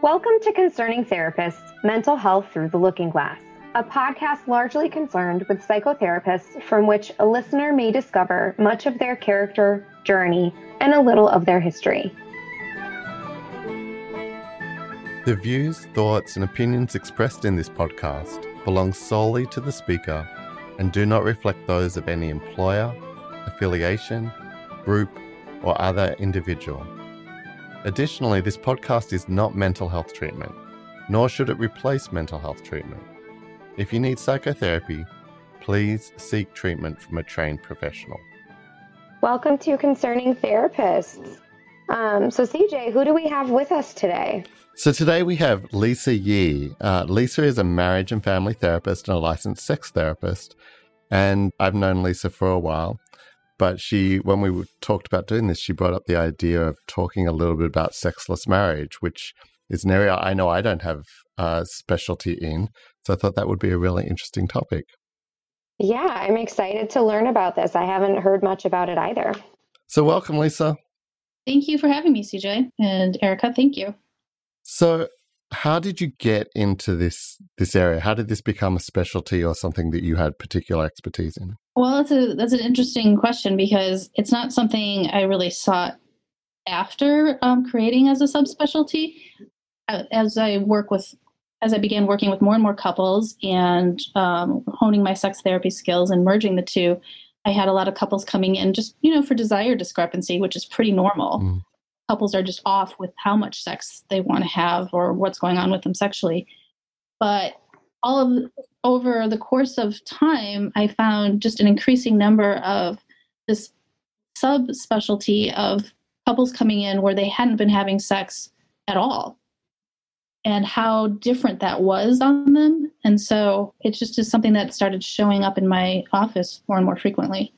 Welcome to Concerning Therapists Mental Health Through the Looking Glass, a podcast largely concerned with psychotherapists from which a listener may discover much of their character, journey, and a little of their history. The views, thoughts, and opinions expressed in this podcast belong solely to the speaker and do not reflect those of any employer, affiliation, group, or other individual. Additionally, this podcast is not mental health treatment, nor should it replace mental health treatment. If you need psychotherapy, please seek treatment from a trained professional. Welcome to Concerning Therapists. Um, so, CJ, who do we have with us today? So, today we have Lisa Yee. Uh, Lisa is a marriage and family therapist and a licensed sex therapist. And I've known Lisa for a while. But she, when we talked about doing this, she brought up the idea of talking a little bit about sexless marriage, which is an area I know I don't have a specialty in. So I thought that would be a really interesting topic. Yeah, I'm excited to learn about this. I haven't heard much about it either. So, welcome, Lisa. Thank you for having me, CJ. And Erica, thank you. So, how did you get into this this area? How did this become a specialty or something that you had particular expertise in? Well, that's a that's an interesting question because it's not something I really sought after um, creating as a subspecialty. As I work with, as I began working with more and more couples and um, honing my sex therapy skills and merging the two, I had a lot of couples coming in just you know for desire discrepancy, which is pretty normal. Mm. Couples are just off with how much sex they want to have or what's going on with them sexually, but all of over the course of time, I found just an increasing number of this subspecialty of couples coming in where they hadn't been having sex at all and how different that was on them. And so it just is something that started showing up in my office more and more frequently.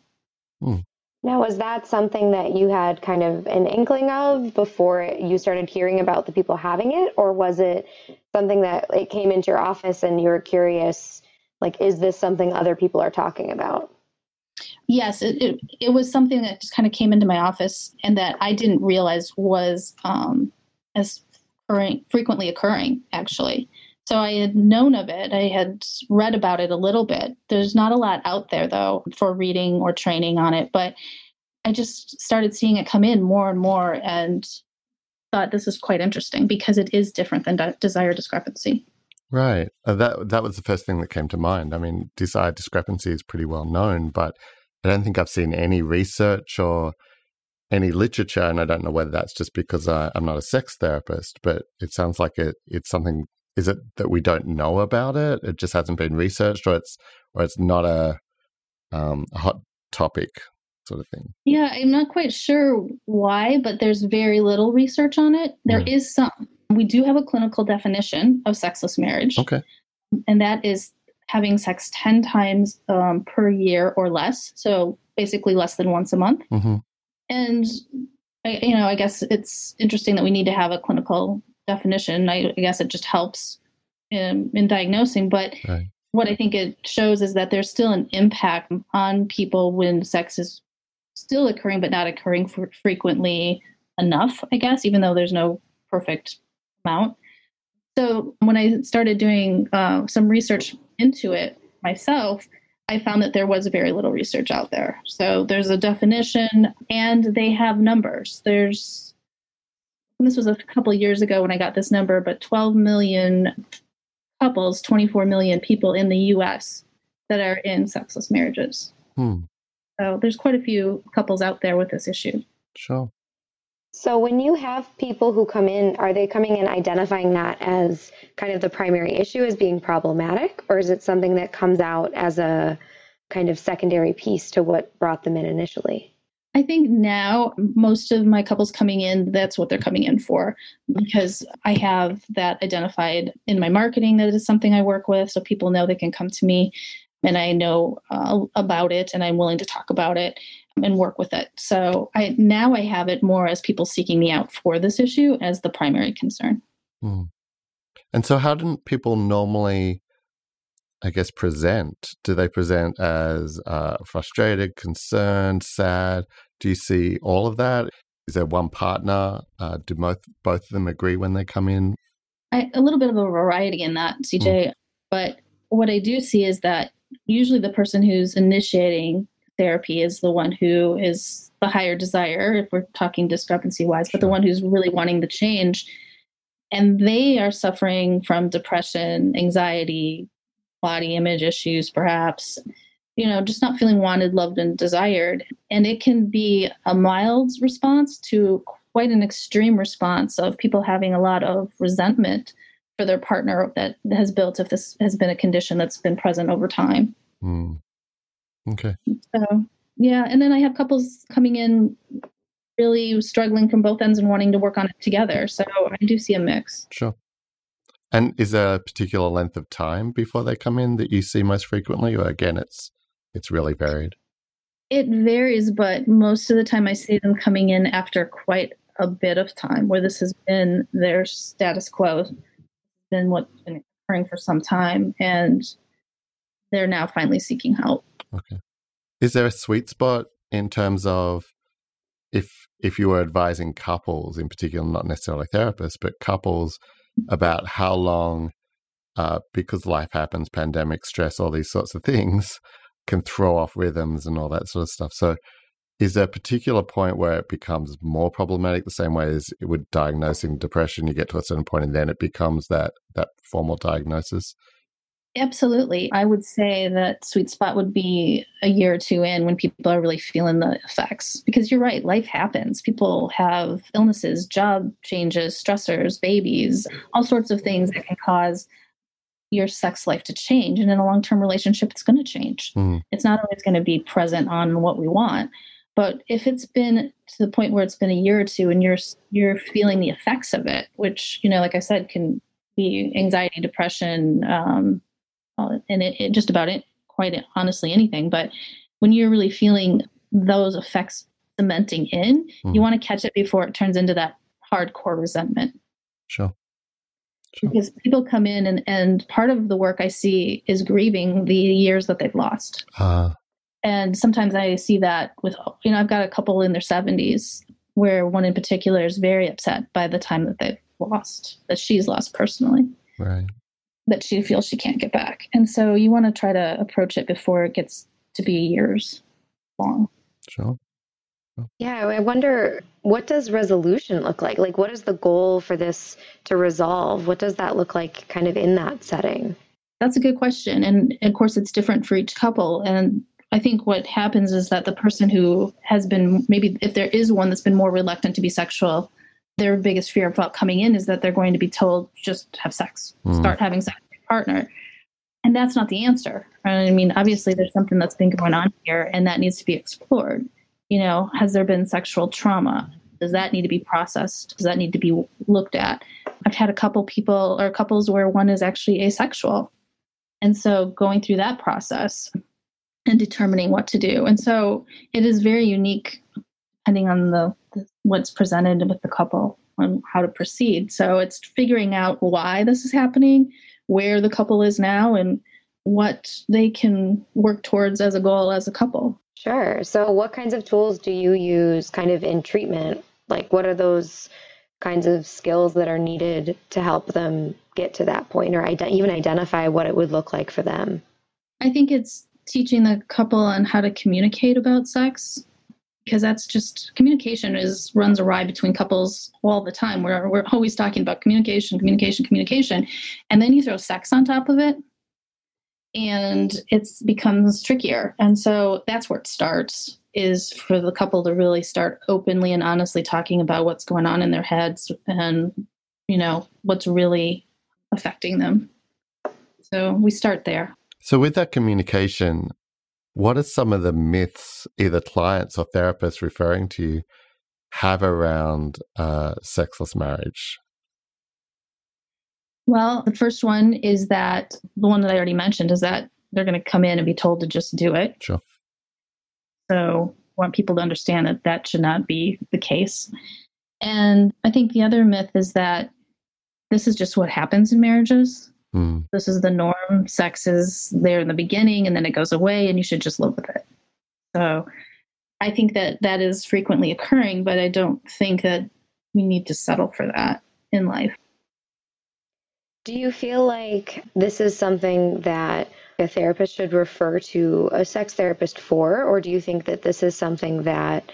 Hmm. Now, was that something that you had kind of an inkling of before you started hearing about the people having it, or was it something that it came into your office and you were curious, like, is this something other people are talking about? Yes, it, it, it was something that just kind of came into my office and that I didn't realize was um, as occurring, frequently occurring, actually. So I had known of it. I had read about it a little bit. There's not a lot out there, though, for reading or training on it. But I just started seeing it come in more and more and thought this is quite interesting because it is different than de- desire discrepancy. Right. Uh, that that was the first thing that came to mind. I mean, desire discrepancy is pretty well known, but I don't think I've seen any research or any literature, and I don't know whether that's just because I, am not a sex therapist, but it sounds like it, it's something is it that we don't know about it? It just hasn't been researched, or it's or it's not a, um, a hot topic sort of thing. Yeah, I'm not quite sure why, but there's very little research on it. There mm. is some. We do have a clinical definition of sexless marriage. Okay. And that is having sex 10 times um, per year or less. So basically less than once a month. Mm-hmm. And, I, you know, I guess it's interesting that we need to have a clinical definition. I, I guess it just helps in, in diagnosing. But right. what I think it shows is that there's still an impact on people when sex is still occurring, but not occurring for frequently enough, I guess, even though there's no perfect amount. So when I started doing uh, some research into it myself, I found that there was very little research out there. So there's a definition and they have numbers. There's this was a couple years ago when I got this number, but 12 million couples, 24 million people in the US that are in sexless marriages. Hmm. So there's quite a few couples out there with this issue. Sure. So when you have people who come in, are they coming in identifying that as kind of the primary issue as being problematic, or is it something that comes out as a kind of secondary piece to what brought them in initially? I think now most of my couples coming in, that's what they're coming in for because I have that identified in my marketing that is something I work with. So people know they can come to me and I know uh, about it and I'm willing to talk about it and work with it. So I now I have it more as people seeking me out for this issue as the primary concern. Hmm. And so how do people normally I guess, present? Do they present as uh, frustrated, concerned, sad? Do you see all of that? Is there one partner? Uh, do both both of them agree when they come in? I, a little bit of a variety in that, CJ. Mm. But what I do see is that usually the person who's initiating therapy is the one who is the higher desire, if we're talking discrepancy wise, but the one who's really wanting the change. And they are suffering from depression, anxiety, body image issues, perhaps, you know, just not feeling wanted, loved, and desired. And it can be a mild response to quite an extreme response of people having a lot of resentment for their partner that has built if this has been a condition that's been present over time. Mm. Okay. So, yeah. And then I have couples coming in really struggling from both ends and wanting to work on it together. So I do see a mix. Sure. And is there a particular length of time before they come in that you see most frequently, or again, it's it's really varied? It varies, but most of the time I see them coming in after quite a bit of time, where this has been their status quo, been what's been occurring for some time, and they're now finally seeking help. Okay. Is there a sweet spot in terms of if if you were advising couples in particular, not necessarily therapists, but couples about how long, uh, because life happens, pandemic, stress, all these sorts of things can throw off rhythms and all that sort of stuff. So, is there a particular point where it becomes more problematic the same way as with diagnosing depression you get to a certain point and then it becomes that that formal diagnosis absolutely. I would say that sweet spot would be a year or two in when people are really feeling the effects because you're right life happens. People have illnesses job changes stressors babies all sorts of things that can cause your sex life to change and in a long-term relationship it's going to change. Mm. it's not always going to be present on what we want but if it's been to the point where it's been a year or two and you're you're feeling the effects of it which you know like i said can be anxiety depression um, and it, it just about it, quite honestly anything. But when you're really feeling those effects cementing in, mm. you want to catch it before it turns into that hardcore resentment. Sure. sure. Because people come in and, and part of the work I see is grieving the years that they've lost. Uh. And sometimes I see that with, you know, I've got a couple in their 70s where one in particular is very upset by the time that they've lost, that she's lost personally. Right that she feels she can't get back. And so you want to try to approach it before it gets to be years long. Sure. Yeah, I wonder what does resolution look like? Like what is the goal for this to resolve? What does that look like kind of in that setting? That's a good question. And of course it's different for each couple and I think what happens is that the person who has been maybe if there is one that's been more reluctant to be sexual their biggest fear about coming in is that they're going to be told just have sex, mm. start having sex with your partner. And that's not the answer. I mean, obviously, there's something that's been going on here, and that needs to be explored. You know, has there been sexual trauma? Does that need to be processed? Does that need to be looked at? I've had a couple people or couples where one is actually asexual. And so going through that process and determining what to do. And so it is very unique depending on the, the, what's presented with the couple on how to proceed. So it's figuring out why this is happening, where the couple is now, and what they can work towards as a goal as a couple. Sure. So, what kinds of tools do you use kind of in treatment? Like, what are those kinds of skills that are needed to help them get to that point or ide- even identify what it would look like for them? I think it's teaching the couple on how to communicate about sex because that's just communication is runs awry between couples all the time. We're we're always talking about communication, communication, communication, and then you throw sex on top of it, and it becomes trickier. And so that's where it starts is for the couple to really start openly and honestly talking about what's going on in their heads and you know what's really affecting them. So we start there. So with that communication, what are some of the myths either clients or therapists referring to you have around uh, sexless marriage? Well, the first one is that the one that I already mentioned is that they're going to come in and be told to just do it. Sure. So, I want people to understand that that should not be the case. And I think the other myth is that this is just what happens in marriages. Mm. This is the norm. Sex is there in the beginning and then it goes away, and you should just live with it. So I think that that is frequently occurring, but I don't think that we need to settle for that in life. Do you feel like this is something that a therapist should refer to a sex therapist for, or do you think that this is something that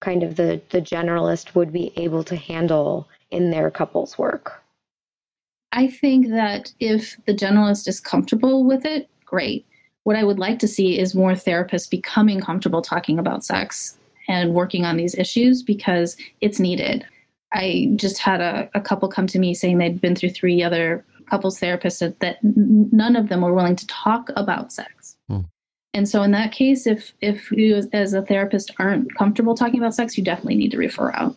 kind of the, the generalist would be able to handle in their couples work? I think that if the generalist is comfortable with it, great. What I would like to see is more therapists becoming comfortable talking about sex and working on these issues because it's needed. I just had a, a couple come to me saying they'd been through three other couples therapists that, that none of them were willing to talk about sex. Hmm. And so in that case, if if you as a therapist aren't comfortable talking about sex, you definitely need to refer out.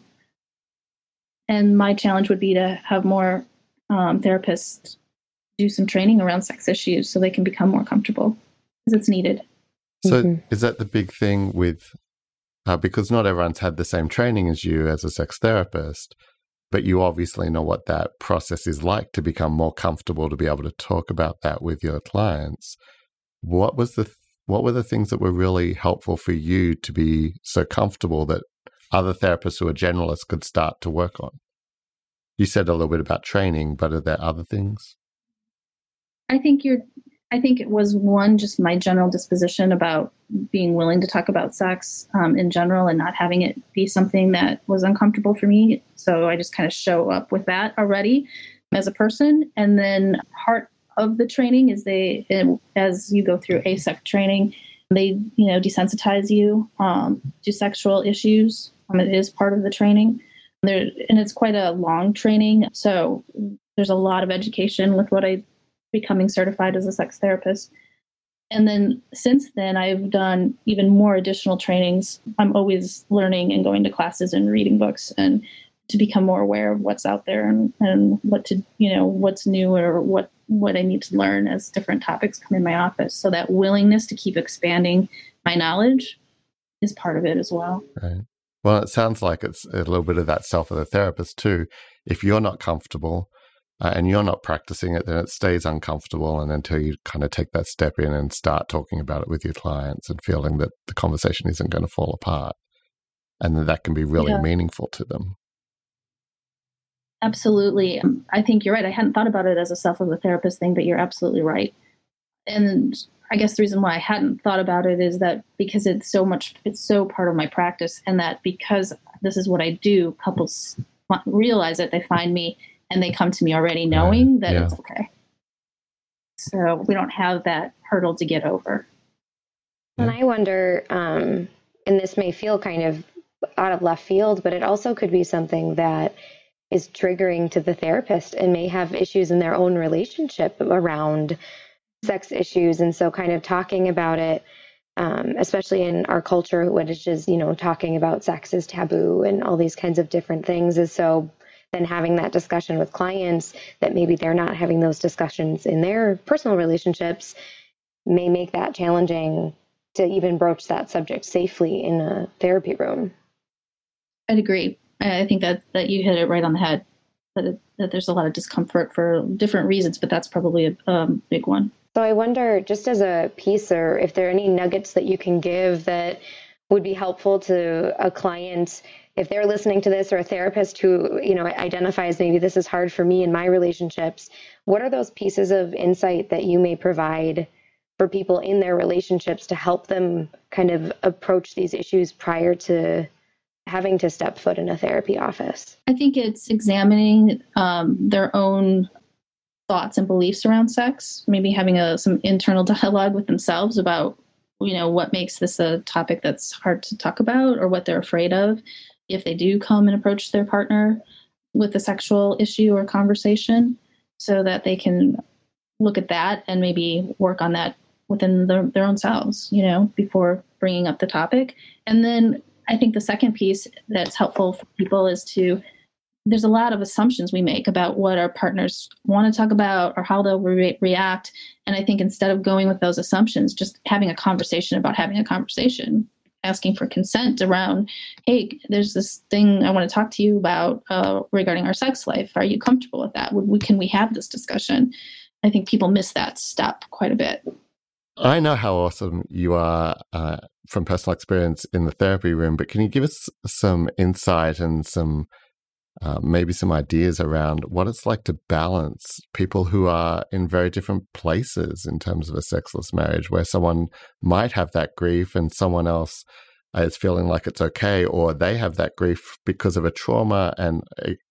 And my challenge would be to have more um, therapists do some training around sex issues so they can become more comfortable because it's needed. So mm-hmm. is that the big thing with uh, because not everyone's had the same training as you as a sex therapist, but you obviously know what that process is like to become more comfortable to be able to talk about that with your clients. What was the what were the things that were really helpful for you to be so comfortable that other therapists who are generalists could start to work on? You said a little bit about training, but are there other things? I think you're I think it was one, just my general disposition about being willing to talk about sex um, in general and not having it be something that was uncomfortable for me. So I just kind of show up with that already as a person. And then part of the training is they, as you go through AASECT training, they you know desensitize you um, to sexual issues. Um, it is part of the training. There, and it's quite a long training. So there's a lot of education with what I becoming certified as a sex therapist. And then since then, I've done even more additional trainings. I'm always learning and going to classes and reading books and to become more aware of what's out there and, and what to, you know, what's new or what, what I need to learn as different topics come in my office. So that willingness to keep expanding my knowledge is part of it as well. Right. Well, it sounds like it's a little bit of that self of the therapist too. If you're not comfortable, uh, and you're not practicing it, then it stays uncomfortable. And until you kind of take that step in and start talking about it with your clients and feeling that the conversation isn't going to fall apart, and that that can be really yeah. meaningful to them. Absolutely. I think you're right. I hadn't thought about it as a self of a therapist thing, but you're absolutely right. And I guess the reason why I hadn't thought about it is that because it's so much, it's so part of my practice, and that because this is what I do, couples realize it, they find me and they come to me already knowing that yeah. it's okay. So we don't have that hurdle to get over. And I wonder, um, and this may feel kind of out of left field, but it also could be something that is triggering to the therapist and may have issues in their own relationship around sex issues. And so, kind of talking about it, um, especially in our culture, which is, you know, talking about sex is taboo and all these kinds of different things, is so then having that discussion with clients that maybe they're not having those discussions in their personal relationships may make that challenging to even broach that subject safely in a therapy room. I'd agree. I think that that you hit it right on the head. That that there's a lot of discomfort for different reasons, but that's probably a um, big one. So I wonder, just as a piece, or if there are any nuggets that you can give that would be helpful to a client if they're listening to this or a therapist who you know identifies maybe this is hard for me in my relationships what are those pieces of insight that you may provide for people in their relationships to help them kind of approach these issues prior to having to step foot in a therapy office? I think it's examining um, their own thoughts and beliefs around sex maybe having a, some internal dialogue with themselves about you know what makes this a topic that's hard to talk about or what they're afraid of if they do come and approach their partner with a sexual issue or conversation so that they can look at that and maybe work on that within their, their own selves, you know, before bringing up the topic. And then I think the second piece that's helpful for people is to there's a lot of assumptions we make about what our partners want to talk about or how they'll re- react. And I think instead of going with those assumptions, just having a conversation about having a conversation asking for consent around, hey, there's this thing I want to talk to you about uh, regarding our sex life. Are you comfortable with that? Would we, can we have this discussion? I think people miss that step quite a bit. I know how awesome you are uh, from personal experience in the therapy room, but can you give us some insight and some uh, maybe some ideas around what it's like to balance people who are in very different places in terms of a sexless marriage, where someone might have that grief and someone else is feeling like it's okay, or they have that grief because of a trauma. And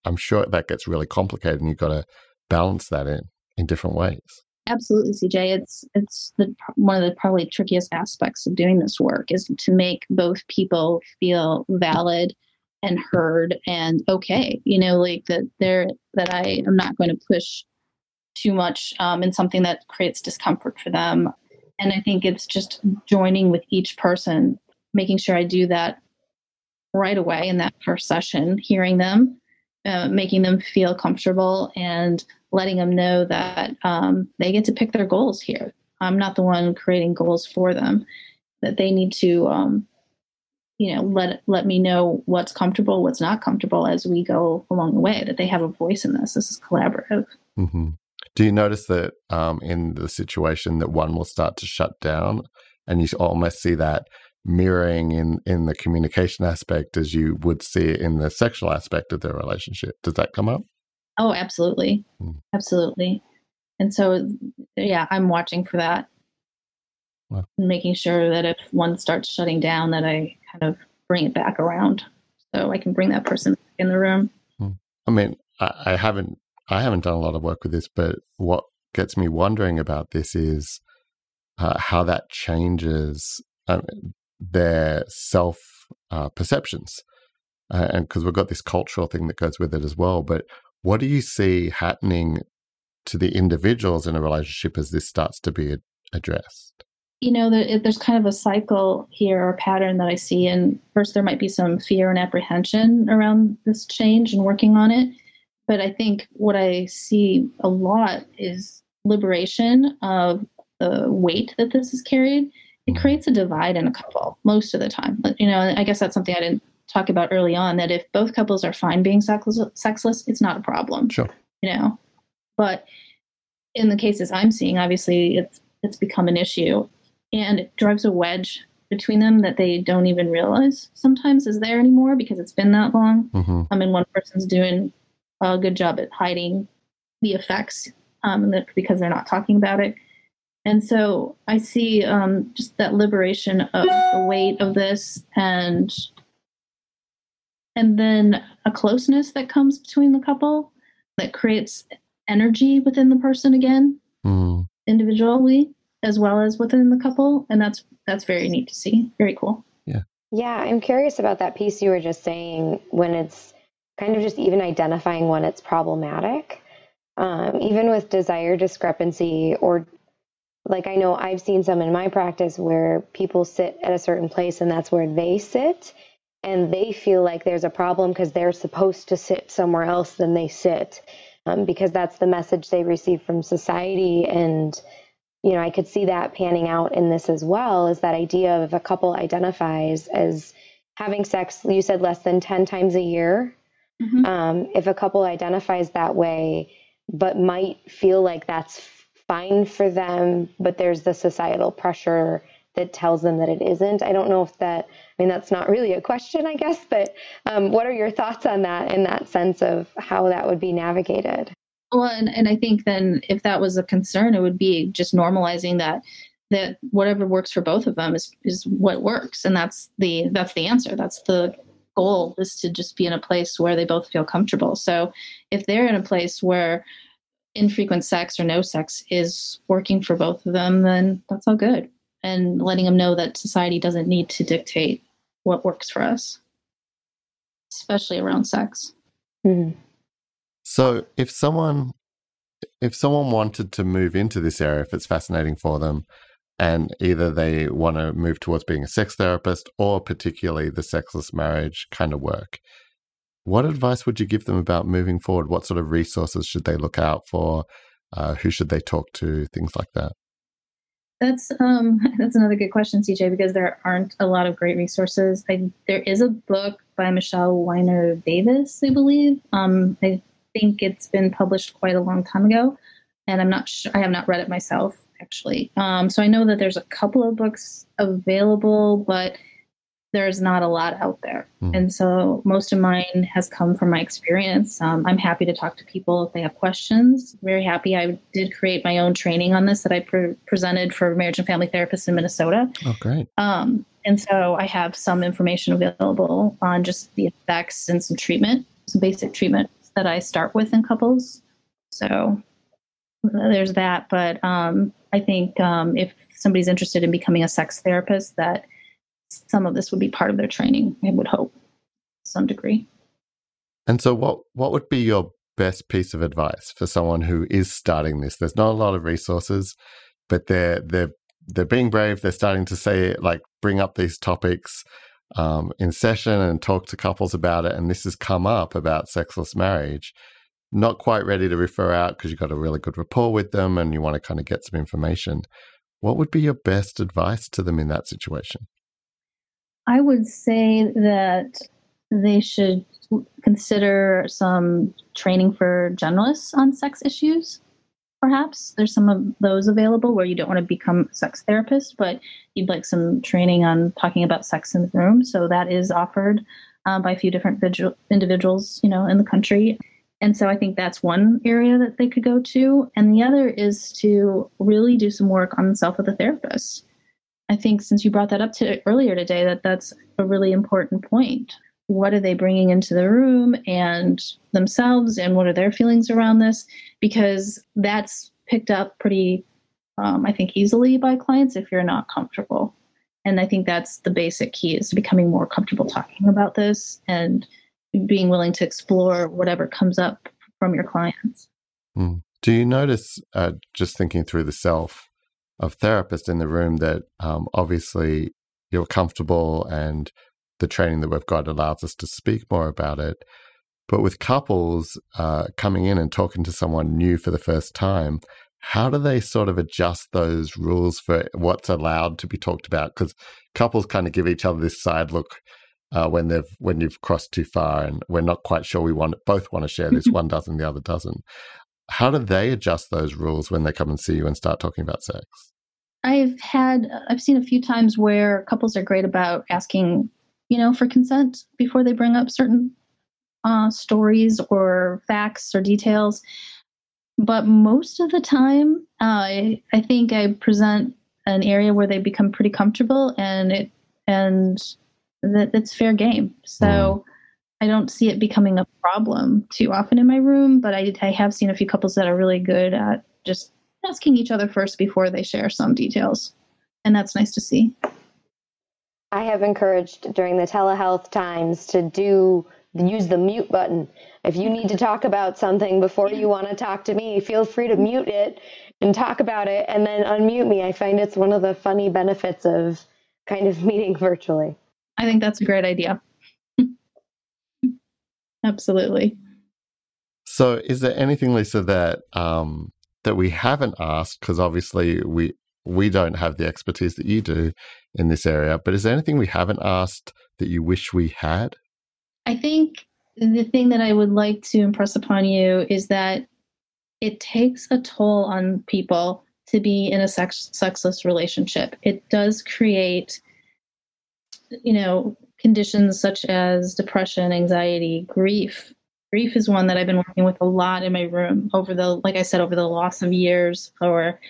I'm sure that gets really complicated, and you've got to balance that in in different ways. Absolutely, CJ. It's it's the one of the probably trickiest aspects of doing this work is to make both people feel valid and heard and okay. You know, like that they're that I am not going to push too much um, in something that creates discomfort for them. And I think it's just joining with each person, making sure I do that right away in that first session, hearing them, uh, making them feel comfortable, and letting them know that um, they get to pick their goals here. I'm not the one creating goals for them. That they need to um, you know let let me know what's comfortable what's not comfortable as we go along the way that they have a voice in this this is collaborative mm-hmm. do you notice that um, in the situation that one will start to shut down and you almost see that mirroring in in the communication aspect as you would see it in the sexual aspect of their relationship does that come up oh absolutely mm. absolutely and so yeah i'm watching for that wow. making sure that if one starts shutting down that i kind of bring it back around so I can bring that person in the room. Hmm. I mean, I, I haven't I haven't done a lot of work with this, but what gets me wondering about this is uh, how that changes um, their self uh, perceptions, uh, and because we've got this cultural thing that goes with it as well. But what do you see happening to the individuals in a relationship as this starts to be addressed? You know, there's kind of a cycle here or pattern that I see. And first, there might be some fear and apprehension around this change and working on it. But I think what I see a lot is liberation of the weight that this is carried. It mm-hmm. creates a divide in a couple most of the time. But, you know, I guess that's something I didn't talk about early on that if both couples are fine being sexless, sexless it's not a problem. Sure. You know, but in the cases I'm seeing, obviously it's it's become an issue and it drives a wedge between them that they don't even realize sometimes is there anymore because it's been that long. Mm-hmm. I mean, one person's doing a good job at hiding the effects um, because they're not talking about it. And so I see um, just that liberation of the weight of this and and then a closeness that comes between the couple that creates energy within the person again mm. individually as well as within the couple and that's that's very neat to see. Very cool. Yeah. Yeah i'm curious about that piece you were just saying when it's kind of just even identifying when it's problematic um, even with desire discrepancy or like i know i've seen some in my practice where people sit at a certain place and that's where they sit and they feel like there's a problem because they're supposed to sit somewhere else than they sit um, because that's the message they receive from society and you know, I could see that panning out in this as well is that idea of a couple identifies as having sex, you said less than 10 times a year. Mm-hmm. Um, if a couple identifies that way, but might feel like that's fine for them, but there's the societal pressure that tells them that it isn't. I don't know if that, I mean, that's not really a question, I guess, but um, what are your thoughts on that in that sense of how that would be navigated? Well, and, and I think then if that was a concern, it would be just normalizing that that whatever works for both of them is is what works, and that's the that's the answer. That's the goal is to just be in a place where they both feel comfortable. So if they're in a place where infrequent sex or no sex is working for both of them, then that's all good. And letting them know that society doesn't need to dictate what works for us, especially around sex. Mm-hmm. So if someone if someone wanted to move into this area, if it's fascinating for them, and either they want to move towards being a sex therapist or particularly the sexless marriage kind of work, what advice would you give them about moving forward? What sort of resources should they look out for? Uh, who should they talk to? Things like that. That's um, that's another good question, CJ, because there aren't a lot of great resources. I, there is a book by Michele Weiner-Davis, I believe. Um, I think it's been published quite a long time ago, and I'm not sure. I have not read it myself actually. Um, so I know that there's a couple of books available, but there's not a lot out there. Mm. And so most of mine has come from my experience. Um, I'm happy to talk to people if they have questions. Very happy. I did create my own training on this that I pre- presented for marriage and family therapists in Minnesota. Oh, great. Um, and so I have some information available on just the effects and some treatment, some basic treatment that I start with in couples. So there's that. But um, I think um, if somebody's interested in becoming a sex therapist, that some of this would be part of their training, I would hope, some degree. And so, what what would be your best piece of advice for someone who is starting this? There's not a lot of resources, but they're they're they're being brave. They're starting to say like bring up these topics um, in session and talk to couples about it. And this has come up about sexless marriage. Not quite ready to refer out because you've got a really good rapport with them and you want to kind of get some information. What would be your best advice to them in that situation? I would say that they should consider some training for generalists on sex issues. Perhaps there's some of those available where you don't want to become a sex therapist, but you'd like some training on talking about sex in the room. So that is offered um, by a few different individuals, you know, in the country. And so I think that's one area that they could go to. And the other is to really do some work on the self of the therapist. I think since you brought that up to earlier today, that that's a really important point. What are they bringing into the room and themselves, and what are their feelings around this? Because that's picked up pretty, um, I think, easily by clients if you're not comfortable. And I think that's the basic key is becoming more comfortable talking about this and being willing to explore whatever comes up from your clients. Mm. Do you notice, uh, just thinking through the self, of therapist in the room that um, obviously you're comfortable and the training that we've got allows us to speak more about it. But with couples uh, coming in and talking to someone new for the first time, how do they sort of adjust those rules for what's allowed to be talked about? Because couples kind of give each other this side look uh, when they've when you've crossed too far, and we're not quite sure we want both want to share this. one doesn't, the other doesn't. How do they adjust those rules when they come and see you and start talking about sex? I've had I've seen a few times where couples are great about asking, you know, for consent before they bring up certain uh, stories or facts or details. But most of the time, uh, I, I think I present an area where they become pretty comfortable and it and that it's fair game. So mm. I don't see it becoming a problem too often in my room, but I, I have seen a few couples that are really good at just asking each other first before they share some details. And that's nice to see. I have encouraged during the telehealth times to do use the mute button. If you need to talk about something before you want to talk to me, feel free to mute it and talk about it and then unmute me. I find it's one of the funny benefits of kind of meeting virtually. I think that's a great idea. Absolutely. So, is there anything, Lisa, that um, that we haven't asked because obviously we we don't have the expertise that you do in this area. But is there anything we haven't asked that you wish we had? I think the thing that I would like to impress upon you is that it takes a toll on people to be in a sex, sexless relationship. It does create, you know, conditions such as depression, anxiety, grief, grief is one that I've been working with a lot in my room over the, like I said, over the loss of years or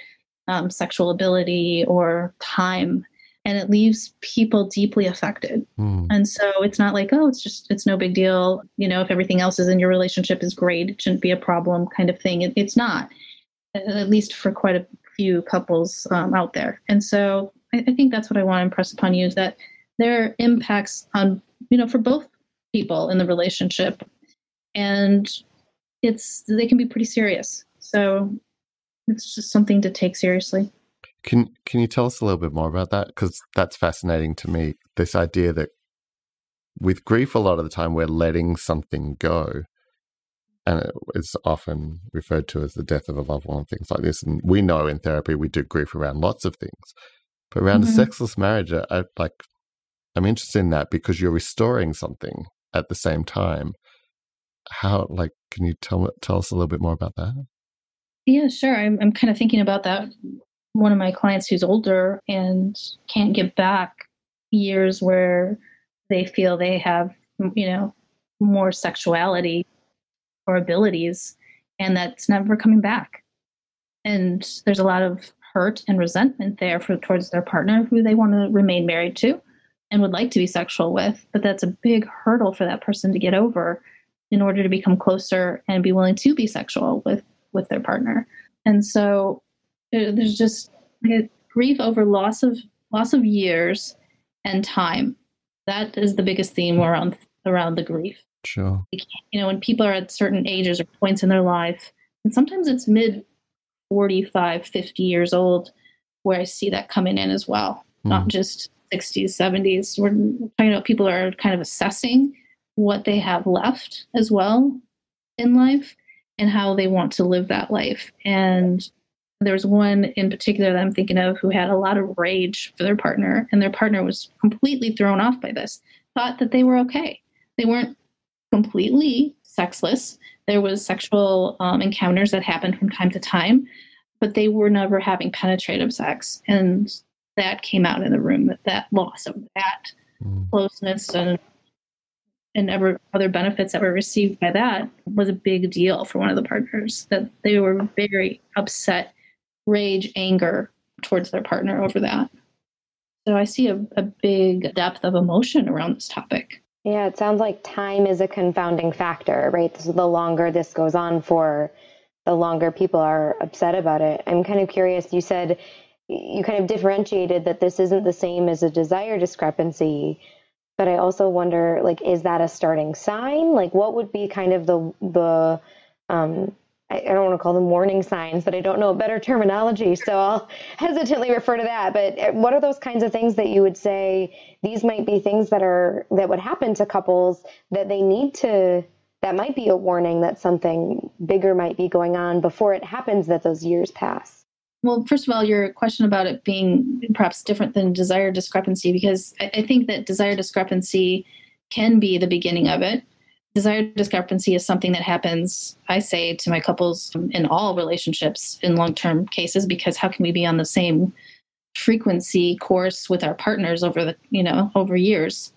um, sexual ability or time. And it leaves people deeply affected. Mm. And so it's not like, oh, it's just, it's no big deal. You know, if everything else is in your relationship is great, it shouldn't be a problem kind of thing. It, it's not, at least for quite a few couples um, out there. And so I, I think that's what I want to impress upon you is that there are impacts on, you know, for both people in the relationship and it's they can be pretty serious. So it's just something to take seriously. Can can you tell us a little bit more about that? Because that's fascinating to me. This idea that with grief, a lot of the time we're letting something go, and it's often referred to as the death of a loved one, things like this. And we know in therapy we do grief around lots of things, but around mm-hmm. a sexless marriage, I, like I'm interested in that because you're restoring something at the same time how like can you tell tell us a little bit more about that yeah sure i'm, I'm kind of thinking about that one of my clients who's older and can't get back years where they feel they have, you know, more sexuality or abilities, and that's never coming back. And there's a lot of hurt and resentment there for towards their partner who they want to remain married to and would like to be sexual with, but that's a big hurdle for that person to get over in order to become closer and be willing to be sexual with with their partner. And so uh, there's just like grief over loss of loss of years and time. That is the biggest theme around around the grief. Sure. You know, when people are at certain ages or points in their life, and sometimes it's mid 45, 50 years old, where I see that coming in as well, mm. not just 60s, 70s. We're talking about people are kind of assessing what they have left as well in life and how they want to live that life. And there was one in particular that I'm thinking of who had a lot of rage for their partner, and their partner was completely thrown off by this, thought that they were okay. They weren't completely sexless. There was sexual um, encounters that happened from time to time, but they were never having penetrative sex, and that came out in the room. That that loss of that mm. closeness and and ever other benefits that were received by that was a big deal for one of the partners. That they were very upset, rage, anger towards their partner over that. So I see a, a big depth of emotion around this topic. Yeah, it sounds like time is a confounding factor, right? So the longer this goes on for, the longer people are upset about it. I'm kind of curious. You said you kind of differentiated that this isn't the same as a desire discrepancy, but I also wonder, like, is that a starting sign? Like, what would be kind of the the um, I, don't want to call them warning signs, but I don't know a better terminology, so I'll hesitantly refer to that. But uh, what are those kinds of things that you would say these might be things that are that would happen to couples that they need to that might be a warning that something bigger might be going on before it happens that those years pass? Well, first of all, your question about it being perhaps different than desire discrepancy, because I, I think that desire discrepancy can be the beginning of it. Desire discrepancy is something that happens i say to my couples in all relationships in long-term cases because how can we be on the same frequency course with our partners over the you know over years?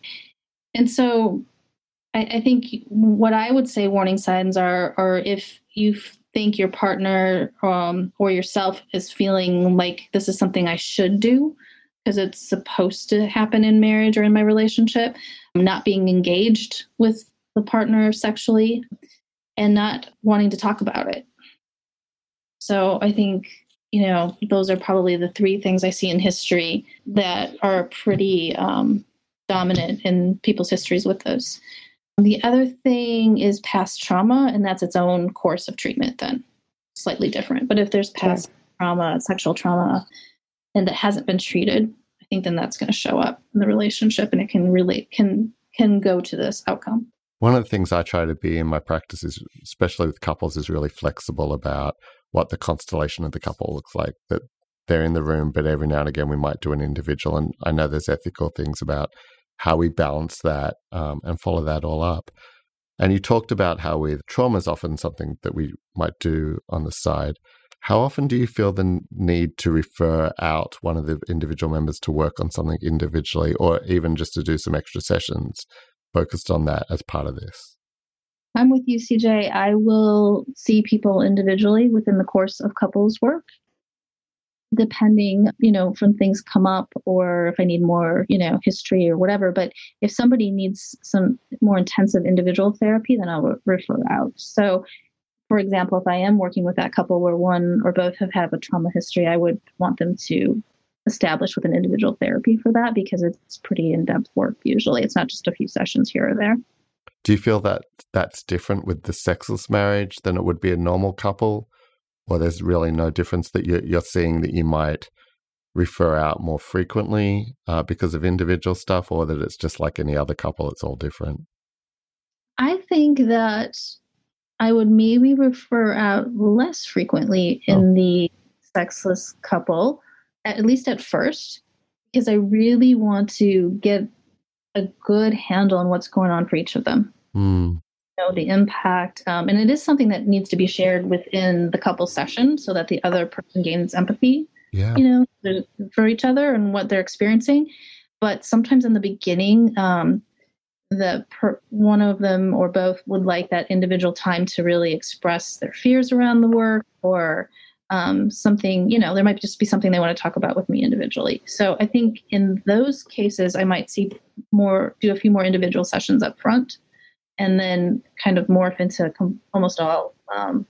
And so i, I think what i would say warning signs are are if you think your partner um, or yourself is feeling like this is something i should do because it's supposed to happen in marriage or in my relationship not being engaged with the partner sexually and not wanting to talk about it. So I think, you know, those are probably the three things I see in history that are pretty um, dominant in people's histories with those. The other thing is past trauma, and that's its own course of treatment, then slightly different. But if there's past sure. trauma, sexual trauma, and that hasn't been treated, I think then that's going to show up in the relationship and it can really can can go to this outcome. One of the things I try to be in my practice is, especially with couples, is really flexible about what the constellation of the couple looks like. That they're in the room, but every now and again we might do an individual. And I know there's ethical things about how we balance that um, and follow that all up. And you talked about how with trauma is often something that we might do on the side. How often do you feel the need to refer out one of the individual members to work on something individually, or even just to do some extra sessions focused on that as part of this? I'm with you, CJ. I will see people individually within the course of couples work, depending, you know, from things come up or if I need more, you know, history or whatever. But if somebody needs some more intensive individual therapy, then I'll refer out. So, for example, if I am working with that couple where one or both have had a trauma history, I would want them to establish with an individual therapy for that because it's pretty in-depth work usually it's not just a few sessions here or there do you feel that that's different with the sexless marriage than it would be a normal couple or there's really no difference that you're, you're seeing that you might refer out more frequently uh, because of individual stuff or that it's just like any other couple it's all different i think that i would maybe refer out less frequently in oh. the sexless couple at least at first, because I really want to get a good handle on what's going on for each of them. Mm. Know, the impact. Um, and it is something that needs to be shared within the couple session so that the other person gains empathy, yeah. you know, for each other and what they're experiencing. But sometimes in the beginning, um, the per, one of them or both would like that individual time to really express their fears around the work or um, something you know there might just be something they want to talk about with me individually so i think in those cases i might see more do a few more individual sessions up front and then kind of morph into com- almost all um,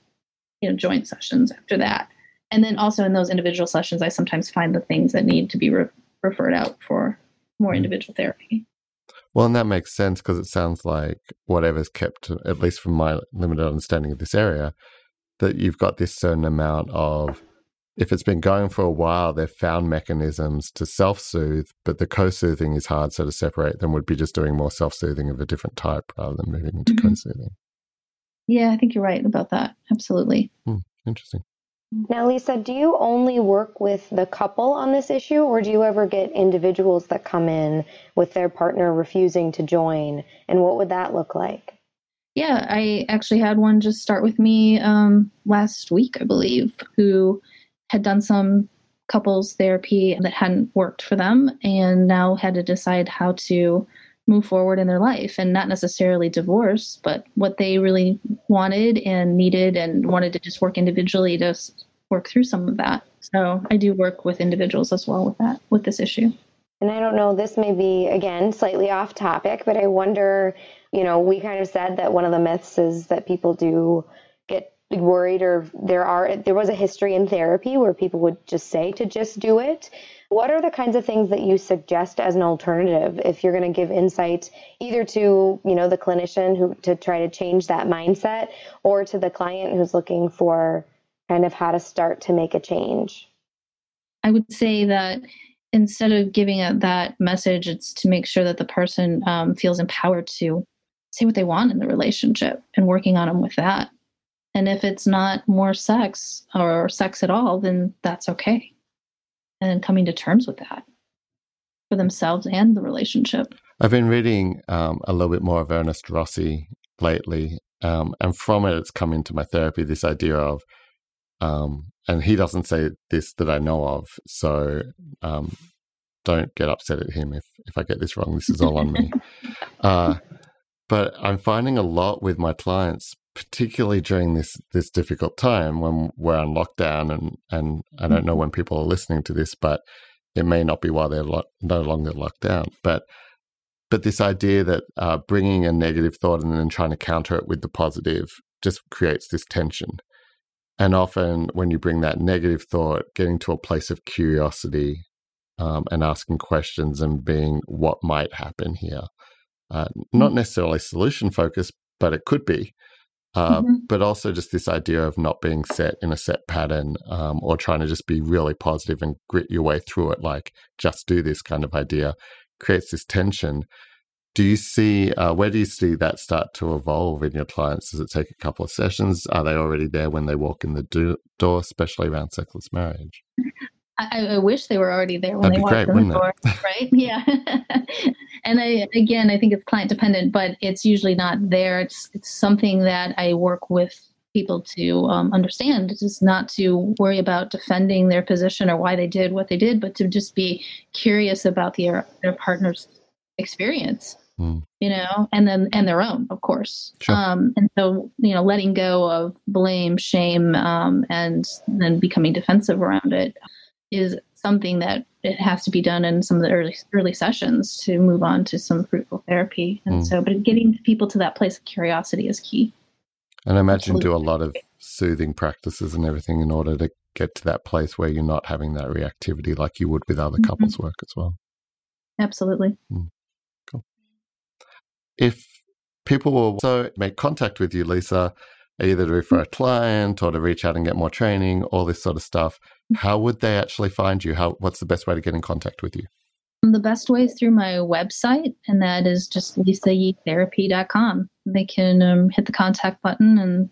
you know joint sessions after that and then also in those individual sessions i sometimes find the things that need to be re- referred out for more mm-hmm. individual therapy well, and that makes sense because it sounds like whatever's kept, at least from my limited understanding of this area, that you've got this certain amount of, if it's been going for a while, they've found mechanisms to self soothe, but the co soothing is hard. So to separate them would be just doing more self soothing of a different type rather than moving into mm-hmm. co soothing. Yeah, I think you're right about that. Absolutely. Hmm, interesting. Now, Lisa, do you only work with the couple on this issue, or do you ever get individuals that come in with their partner refusing to join? And what would that look like? Yeah, I actually had one just start with me um, last week, I believe, who had done some couples therapy that hadn't worked for them and now had to decide how to move forward in their life and not necessarily divorce, but what they really wanted and needed and wanted to just work individually to work through some of that. So I do work with individuals as well with that, with this issue. And I don't know, this may be, again, slightly off topic, but I wonder, you know, we kind of said that one of the myths is that people do worried or there are there was a history in therapy where people would just say to just do it what are the kinds of things that you suggest as an alternative if you're going to give insight either to, you know, the clinician who to try to change that mindset or to the client who's looking for kind of how to start to make a change? I would say that instead of giving that message, it's to make sure that the person um, feels empowered to say what they want in the relationship and working on them with that. And if it's not more sex or sex at all, then that's okay and coming to terms with that for themselves and the relationship. I've been reading um, a little bit more of Ernest Rossi lately, um, and from it, it's come into my therapy this idea of, um, and he doesn't say this that I know of, so um, don't get upset at him if if I get this wrong. This is all on me. Uh, but I'm finding a lot with my clients, particularly during this this difficult time when we're on lockdown and and I don't know mm-hmm. when people are listening to this, but it may not be while they're lo- no longer locked down. But but this idea that uh, bringing a negative thought and then trying to counter it with the positive just creates this tension. And often, when you bring that negative thought, getting to a place of curiosity um, and asking questions and being what might happen here, uh, not mm. necessarily solution focused, but it could be uh, mm-hmm. but also just this idea of not being set in a set pattern um, or trying to just be really positive and grit your way through it, like just do this kind of idea, creates this tension. Do you see, uh, where do you see that start to evolve in your clients? Does it take a couple of sessions? Are they already there when they walk in the do- door, especially around sexless marriage? I, I, wish they were already there when That'd they walked in the door, right? Yeah. and I, again, I think it's client dependent, but it's usually not there. It's it's something that I work with people to um, understand. It's just not to worry about defending their position or why they did what they did, but to just be curious about their their partner's experience. Mm. You know, and then and their own, of course. Sure. Um, and so, you know, letting go of blame, shame, um, and then becoming defensive around it is something that it has to be done in some of the early early sessions to move on to some fruitful therapy. And mm. so, but getting people to that place of curiosity is key. And I imagine Absolutely. do a lot of soothing practices and everything in order to get to that place where you're not having that reactivity like you would with other mm-hmm. couples work as well. Absolutely. Mm. Cool. If people will also make contact with you, Lisa, either to refer a hmm. client or to reach out and get more training, all this sort of stuff, hmm. how would they actually find you? How what's the best way to get in contact with you? Um, the best way is through my website, and that is just lisayeetherapy.com. They can um, hit the contact button and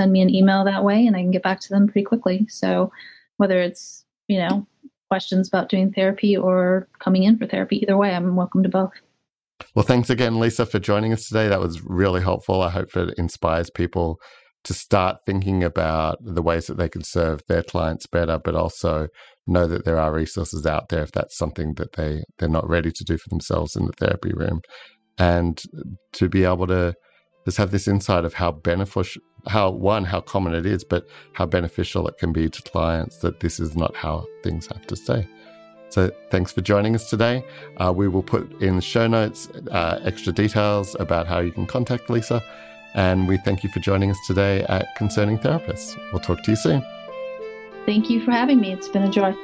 send me an email that way, and I can get back to them pretty quickly. So, whether it's, you know, questions about doing therapy or coming in for therapy, either way, I'm welcome to both. Well, thanks again, Lisa, for joining us today. That was really helpful. I hope it inspires people to start thinking about the ways that they can serve their clients better, but also know that there are resources out there if that's something that they, they're not ready to do for themselves in the therapy room. and to be able to just have this insight of how beneficial, how one, how common it is, but how beneficial it can be to clients that this is not how things have to stay. So thanks for joining us today. Uh, we will put in the show notes uh, extra details about how you can contact Lisa. And we thank you for joining us today at Concerning Therapists. We'll talk to you soon. Thank you for having me. It's been a joy.